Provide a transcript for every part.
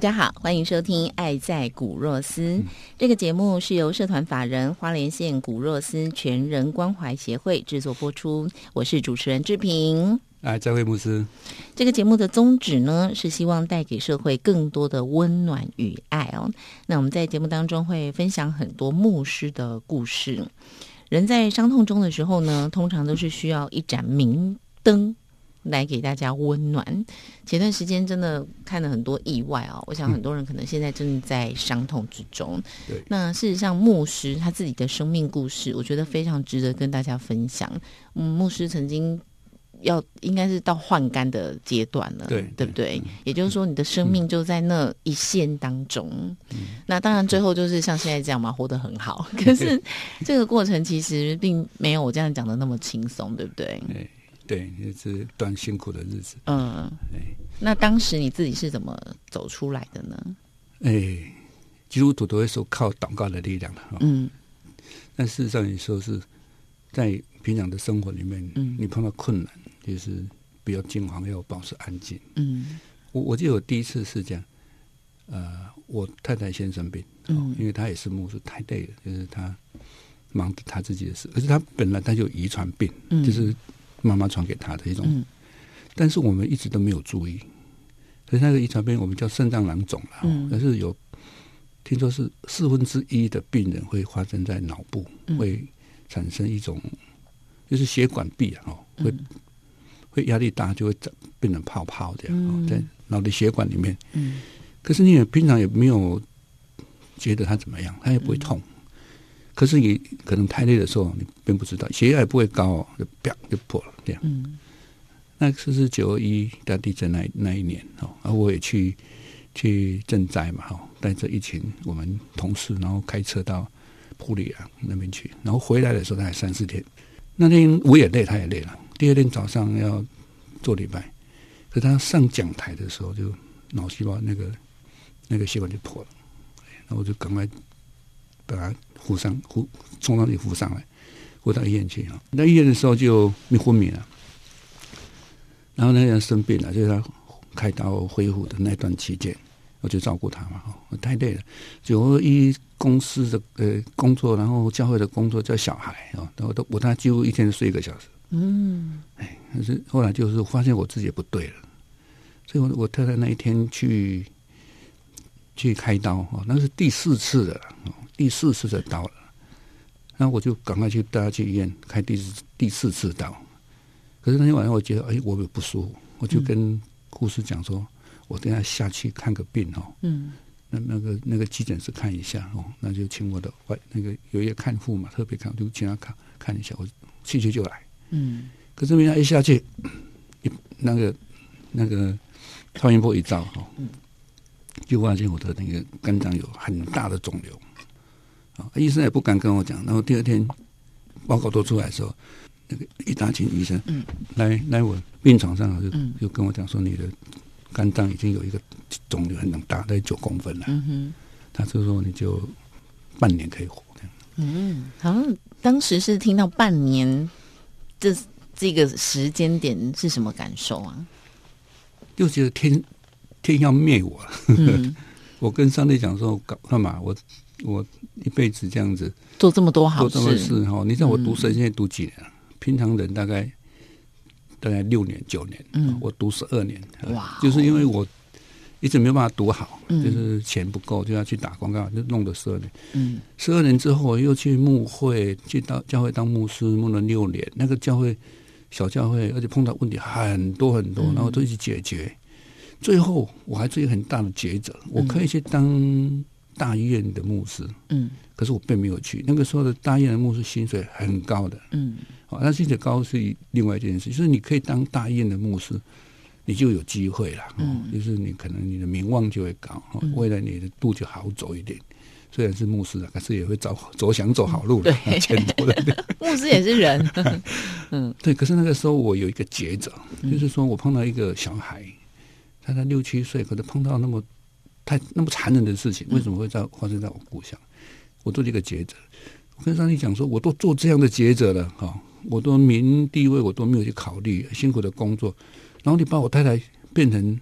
家好，欢迎收听《爱在古若斯》这个节目，是由社团法人花莲县古若斯全人关怀协会制作播出。我是主持人志平。哎，在会牧师。这个节目的宗旨呢，是希望带给社会更多的温暖与爱哦。那我们在节目当中会分享很多牧师的故事。人在伤痛中的时候呢，通常都是需要一盏明灯。来给大家温暖。前段时间真的看了很多意外哦，我想很多人可能现在正在伤痛之中。对，那事实上牧师他自己的生命故事，我觉得非常值得跟大家分享。嗯，牧师曾经要应该是到换肝的阶段了，对对不对？也就是说，你的生命就在那一线当中。那当然，最后就是像现在这样嘛，活得很好。可是这个过程其实并没有我这样讲的那么轻松，对不对？对，也是段辛苦的日子。嗯，那当时你自己是怎么走出来的呢？哎，基督徒都会说靠祷告的力量的。嗯，但事实上，你说是在平常的生活里面，嗯，你碰到困难，就是比较惊慌，要保持安静。嗯，我我记得我第一次是这样，呃，我太太先生病，嗯，因为她也是牧师，太累了，就是她忙她自己的事，可是她本来她就遗传病，就是。妈妈传给他的一种，但是我们一直都没有注意。所以那个遗传病我们叫肾脏囊肿了，但是有听说是四分之一的病人会发生在脑部，会产生一种就是血管壁啊，会会压力大就会长变成泡泡这样，在脑的血管里面。可是你也平常也没有觉得它怎么样，它也不会痛。可是你可能太累的时候，你并不知道血压也不会高，就啪就破了这样。嗯，那次是九二一大地震那那一年哦，而我也去去赈灾嘛，哈，带着一群我们同事，然后开车到普里啊那边去，然后回来的时候大概三四天。那天我也累，他也累了。第二天早上要做礼拜，可他上讲台的时候，就脑细胞那个那个血管就破了，那我就赶快把他。扶上，扶冲上去扶上来，扶到医院去啊。那医院的时候就没昏迷了，然后那人生病了，就是他开刀恢复的那段期间，我就照顾他嘛。我太累了，九二一公司的呃工作，然后教会的工作叫小孩啊，然后都我他几乎一天睡一个小时。嗯，哎，可是后来就是发现我自己也不对了，所以我我太太那一天去去开刀哦，那是第四次的。第四次的刀了，那我就赶快去带他去医院开第四第四次刀。可是那天晚上我觉得，哎，我有不舒服，我就跟护士讲说，我等下下去看个病哦。嗯。那那个那个急诊室看一下哦，那就请我的外那个有一个看护嘛，特别看，就请他看看一下。我去去就来。嗯。可是没想一下去，一那个那个超音波一照哦，就发现我的那个肝脏有很大的肿瘤。医生也不敢跟我讲，然后第二天报告都出来的时候，那个一大群医生来来我病床上就就跟我讲说，你的肝脏已经有一个肿瘤很大，概九公分了。他就说你就半年可以活。嗯，好像当时是听到半年这这个时间点是什么感受啊？就觉得天天要灭我了。我跟上帝讲说，干干嘛？我我。一辈子这样子做这么多好事，做这么事哈！你知道我读神现在读几年？平常人大概大概六年九年，嗯，我读十二年，哇！就是因为我一直没有办法读好，就是钱不够，就要去打广告，就弄了十二年。嗯，十二年之后又去牧会，去到教会当牧师，牧了六年。那个教会小教会，而且碰到问题很多很多，然后都一起解决。最后我还做一个很大的抉择，我可以去当大医院的牧师，嗯，可是我并没有去。那个时候的大医院的牧师薪水很高的，嗯，好，那薪水高是另外一件事，就是你可以当大医院的牧师，你就有机会了，嗯，就是你可能你的名望就会高，未来你的路就好走一点。虽然是牧师啊，可是也会走走想走好路的，前途的。牧师也是人，嗯，对。可是那个时候我有一个抉择，就是说我碰到一个小孩。他才六七岁，可是碰到那么太那么残忍的事情，为什么会在发生在我故乡？我做这个抉择，我跟上帝讲说，我都做这样的抉择了，哈，我都名地位我都没有去考虑，辛苦的工作，然后你把我太太变成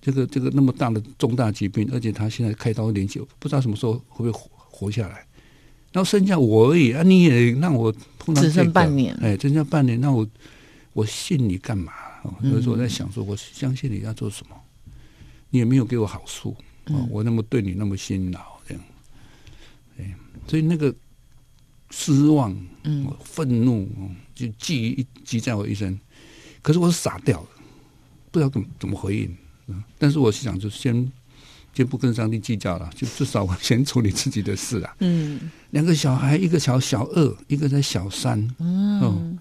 这个这个那么大的重大疾病，而且他现在开刀连久，不知道什么时候会不会活活下来，然后剩下我而已啊，你也让我碰到只剩半年，哎，只剩半年，那我我信你干嘛？有时候我在想，说我相信你要做什么，你也没有给我好处啊，我那么对你那么辛劳，这样，哎，所以那个失望、嗯，愤怒，就记记在我一身。可是我是傻掉了，不知道怎么怎么回应。嗯，但是我想，就先就不跟上帝计较了，就至少我先处理自己的事啊。嗯，两个小孩，一个小小二，一个在小三。嗯，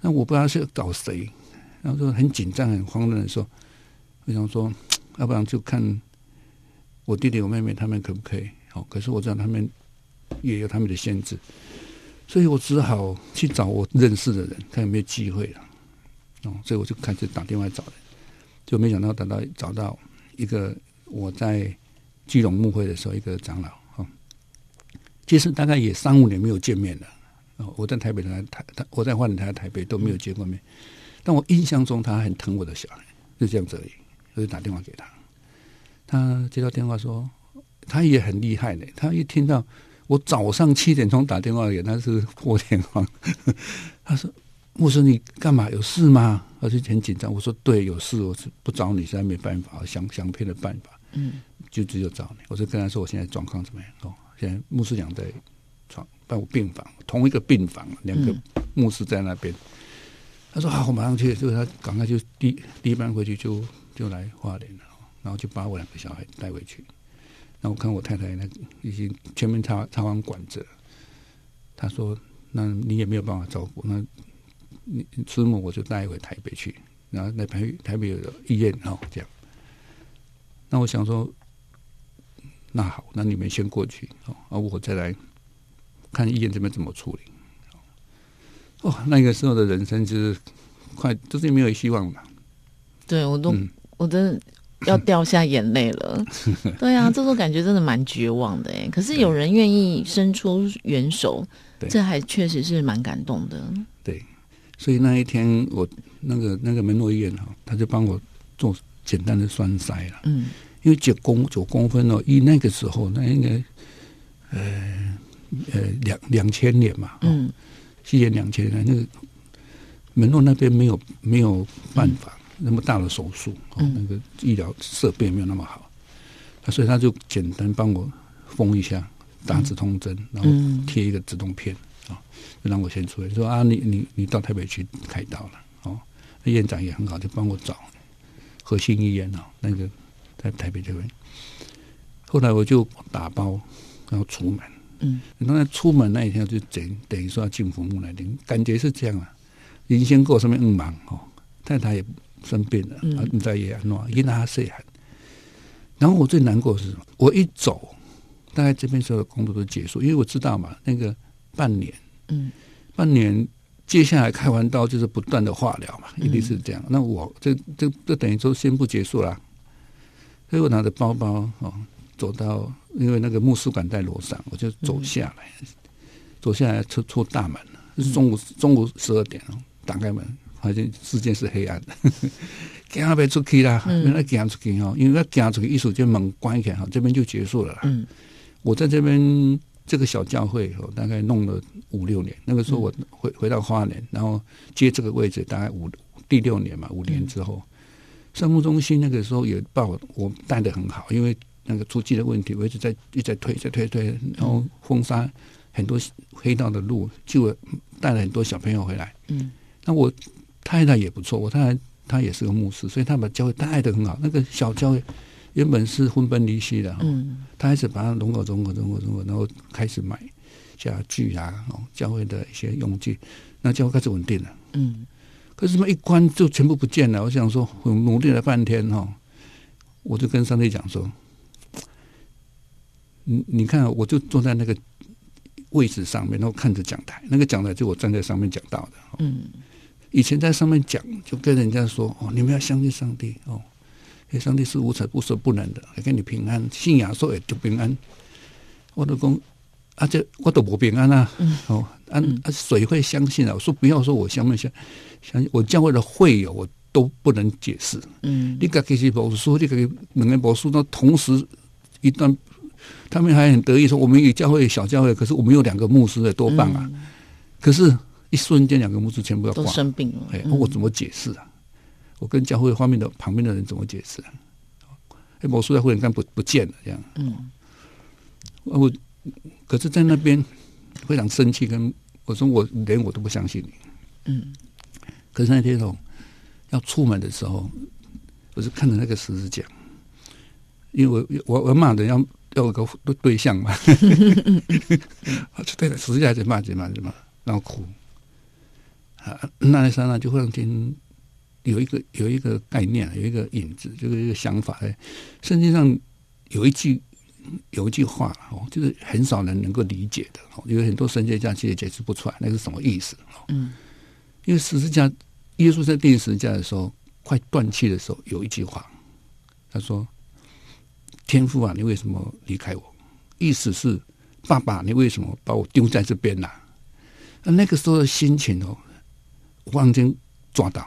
那我不知道是搞谁。然后说很紧张、很慌乱的说：“我想说，要不然就看我弟弟、我妹妹他们可不可以？好，可是我知道他们也有他们的限制，所以我只好去找我认识的人，看有没有机会了。哦，所以我就开始打电话找人，就没想到等到找到一个我在基隆牧会的时候，一个长老哈，其实大概也三五年没有见面了。哦，我在台北台台，我在花莲台台北都没有见过面。”但我印象中，他很疼我的小孩，就这样子而已。我就打电话给他，他接到电话说，他也很厉害的。他一听到我早上七点钟打电话给他，是破天荒。他说：“牧师，你干嘛？有事吗？”他就很紧张。我说：“对，有事，我是不找你，实在没办法，想想别的办法。嗯，就只有找你。我就跟他说，我现在状况怎么样？哦，现在牧师长在床办我病房，同一个病房，两个牧师在那边。”他说：“好，我马上去。”就是他赶快就第第一班回去就就来花莲了，然后就把我两个小孩带回去。那我看我太太那已经全面插插完管子，他说：“那你也没有办法照顾，那你师母我就带回台北去，然后在台台北有医院哦，这样。”那我想说：“那好，那你们先过去哦，而我再来看医院这边怎么处理。”哦，那个时候的人生就是快，就是没有希望了。对，我都，我真的要掉下眼泪了。对啊，这种感觉真的蛮绝望的哎。可是有人愿意伸出援手，这还确实是蛮感动的。对，所以那一天我那个那个门诺医院哈，他就帮我做简单的栓塞了。嗯，因为九公九公分哦，以那个时候那应该呃呃两两千年嘛。嗯。七年两千年，那个门诺那边没有没有办法那么大的手术，哦，那个医疗设备没有那么好，所以他就简单帮我封一下，打止痛针，然后贴一个止痛片，啊，就让我先出来，说啊，你你你到台北去开刀了，哦，那院长也很好，就帮我找核心医院啊，那个在台北这边，后来我就打包，然后出门。嗯，那出门那一天就等等于说要进坟墓来领，感觉是这样啊。人先过上面嗯。忙哦，太太也生病了，啊，你在也安诺，因他岁寒。然后我最难过的是什么？我一走，大概这边所有的工作都结束，因为我知道嘛，那个半年，嗯，半年接下来开完刀就是不断的化疗嘛，一定是这样。那我这这这等于说先不结束了，所以我拿着包包哦。走到，因为那个牧师馆在楼上，我就走下来，走下来出出大门了。是中午中午十二点哦，打开门，发现世界是黑暗的，赶快出去啦！原来赶出去哈，因为要赶出去，艺术就门关起来哈，这边就结束了。嗯，我在这边这个小教会哦，大概弄了五六年。那个时候我回回到花莲，然后接这个位置，大概五第六年嘛，五年之后，生物中心那个时候也把我我带的很好，因为。那个出击的问题，我一直在一直在推，在推推，然后封杀很多黑道的路，就带了很多小朋友回来。嗯，那我太太也不错，我太太她也是个牧师，所以她把教会带的很好。那个小教会原本是分崩离析的，嗯，她开始把它融合、融合、融合、融合，然后开始买家具啊，哦，教会的一些用具，那教会开始稳定了，嗯。可是什么一关就全部不见了？我想说，我努力了半天哈，我就跟上帝讲说：“你你看，我就坐在那个位置上面，然后看着讲台，那个讲台就我站在上面讲到的。嗯，以前在上面讲，就跟人家说：哦，你们要相信上帝哦，因为上帝是无处不说不能的，还给你平安，信仰说也就平安。我都讲。啊，这我都不平安啊！哦，啊啊，谁会相信啊？我说不要说，我相不相相信？我教会的会友，我都不能解释。嗯，你个给些博士，你个两个博士，那同时一段，他们还很得意说，我们有教会小教会，可是我们有两个牧师，多棒啊！可是，一瞬间两个牧师全部要都生病了，哎，我怎么解释啊？我跟教会方面的旁边的人怎么解释啊？哎，魔术在会员干不不见了，这样。嗯，我。可是，在那边非常生气，跟我说：“我连我都不相信你。”嗯。可是那天哦，要出门的时候，我就看着那个十字架，因为我我我骂人要要有个对对象嘛，就对了，十字架在骂，在骂，在骂，然后哭。啊，那一刹那就忽然间有一个有一个概念，有一个影子，就是一个想法。哎，圣经上有一句。有一句话哦，就是很少人能够理解的哦，有很多神学家其实解释不出来那是什么意思哦。嗯，因为十字架，耶稣在定十字架的时候，快断气的时候，有一句话，他说：“天父啊，你为什么离开我？”意思是爸爸，你为什么把我丢在这边呢？那那个时候的心情哦，完全抓到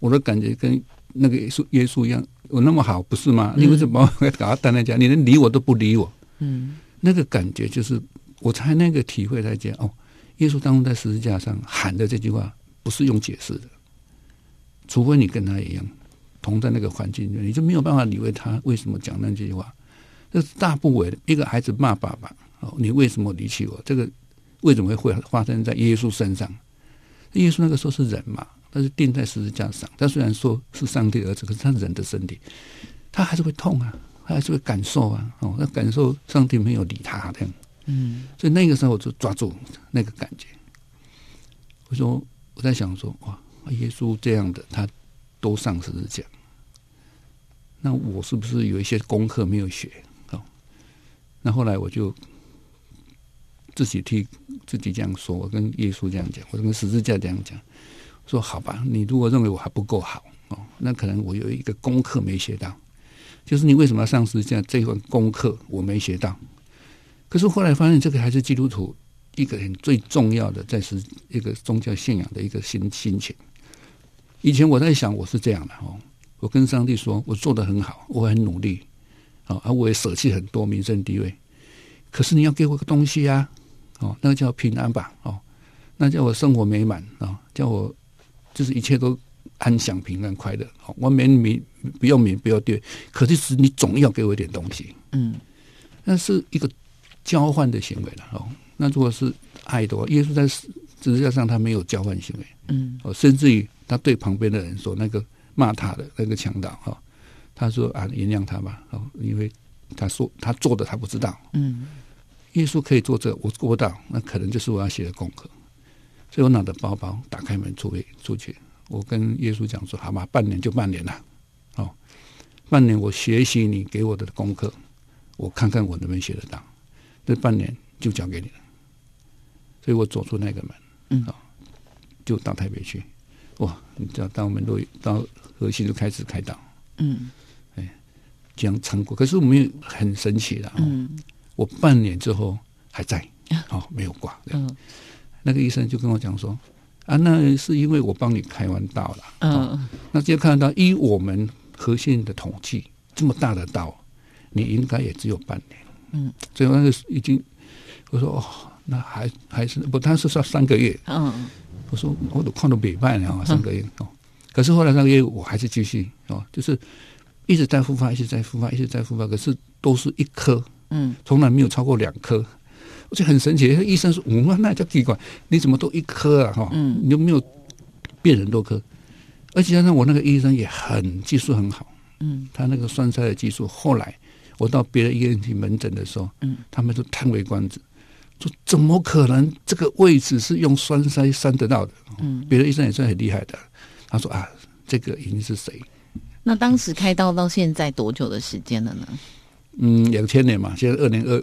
我的感觉，跟那个耶稣耶稣一样。我那么好，不是吗？你为什么搞到单在家？你连理我都不理我。嗯，那个感觉就是，我才那个体会来讲哦，耶稣当中在十字架上喊的这句话，不是用解释的，除非你跟他一样同在那个环境里面，你就没有办法理会他为什么讲那句话。这是大不为的一个孩子骂爸爸哦，你为什么离弃我？这个为什么会发生在耶稣身上？耶稣那个时候是人嘛？他是钉在十字架上，他虽然说是上帝儿子，可是他人的身体，他还是会痛啊，他还是会感受啊，哦，那感受上帝没有理他的，嗯，所以那个时候我就抓住那个感觉。我说我在想说，哇，耶稣这样的他都上十字架，那我是不是有一些功课没有学？哦，那后来我就自己替自己这样说，我跟耶稣这样讲，我跟十字架这样讲。说好吧，你如果认为我还不够好哦，那可能我有一个功课没学到，就是你为什么要上十字架这份功课我没学到。可是后来发现，这个还是基督徒一个很最重要的，在是一个宗教信仰的一个心心情。以前我在想，我是这样的哦，我跟上帝说，我做的很好，我很努力，啊，而我也舍弃很多名声地位。可是你要给我个东西呀，哦，那个叫平安吧，哦，那叫我生活美满啊，叫我。就是一切都安享、平安、快乐。好，我免免不要免不要对，可是是你总要给我一点东西。嗯，那是一个交换的行为了。哦，那如果是爱的话，耶稣在十字架上他没有交换行为。嗯，哦，甚至于他对旁边的人说，那个骂他的那个强盗，哈，他说啊，原谅他吧。哦，因为他说他做的他不知道。嗯，耶稣可以做这，我做不到，那可能就是我要写的功课。所以我拿着包包打开门出去出去，我跟耶稣讲说：“好吧，半年就半年了，哦，半年我学习你给我的功课，我看看我能不能学得到。这半年就交给你了。”所以我走出那个门，嗯，就到台北去。哇，你知道，当我们路到核心就开始开刀，嗯，哎，这样成果。可是我们很神奇的，嗯，我半年之后还在，哦，没有挂，嗯。那个医生就跟我讲说：“啊，那是因为我帮你开完刀了。嗯，那就看到依我们核心的统计，这么大的刀，你应该也只有半年。嗯，最后那个已经，我说哦，那还还是不，他是说三个月。嗯，我说我都看到北半了，三个月哦。可是后来三个月我还是继续哦，就是一直在复发，一直在复发，一直在复发。可是都是一颗，嗯，从来没有超过两颗。”就很神奇，医生说：“我那叫奇怪，你怎么都一颗啊？哈，你就没有变很多颗，而且加上我那个医生也很技术很好，嗯，他那个栓塞的技术，后来我到别的医院去门诊的时候，嗯，他们都叹为观止，说怎么可能这个位置是用栓塞栓得到的？嗯，别的医生也算很厉害的，他说啊，这个已经是谁？那当时开刀到现在多久的时间了呢？嗯，两千年嘛，现在二零二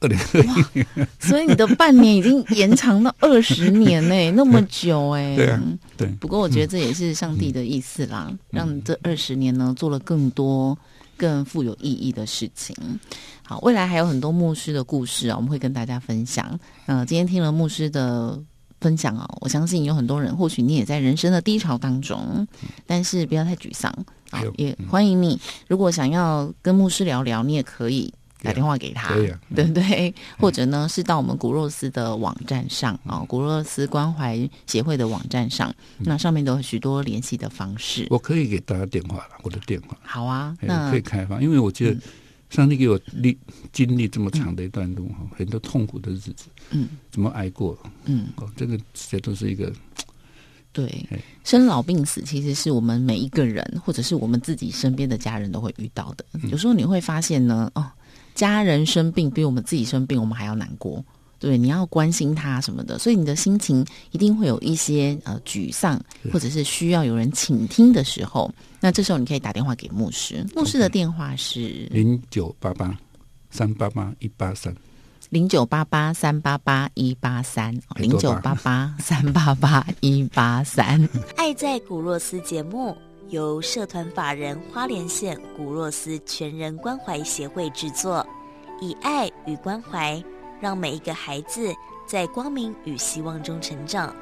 二零二，所以你的半年已经延长到二十年呢，那么久哎。对啊，对。不过我觉得这也是上帝的意思啦，让这二十年呢做了更多更富有意义的事情。好，未来还有很多牧师的故事啊，我们会跟大家分享。嗯，今天听了牧师的。分享哦，我相信有很多人，或许你也在人生的低潮当中，但是不要太沮丧啊！也欢迎你，如果想要跟牧师聊聊，你也可以打电话给他，对不对？或者呢，是到我们古若斯的网站上啊，古若斯关怀协会的网站上，那上面都有许多联系的方式。我可以给大家电话了，我的电话。好啊，那可以开放，因为我觉得。上帝给我历经历这么长的一段路哈，很多痛苦的日子，嗯，怎么挨过？嗯，哦，这个这都是一个对生老病死，其实是我们每一个人，或者是我们自己身边的家人都会遇到的。有时候你会发现呢，哦，家人生病比我们自己生病，我们还要难过。对，你要关心他什么的，所以你的心情一定会有一些呃沮丧，或者是需要有人倾听的时候。那这时候你可以打电话给牧师，牧师的电话是零九八八三八八一八三，零九八八三八八一八三，零九八八三八八一八三。爱在古若斯节目由社团法人花莲县古若斯全人关怀协会制作，以爱与关怀。让每一个孩子在光明与希望中成长。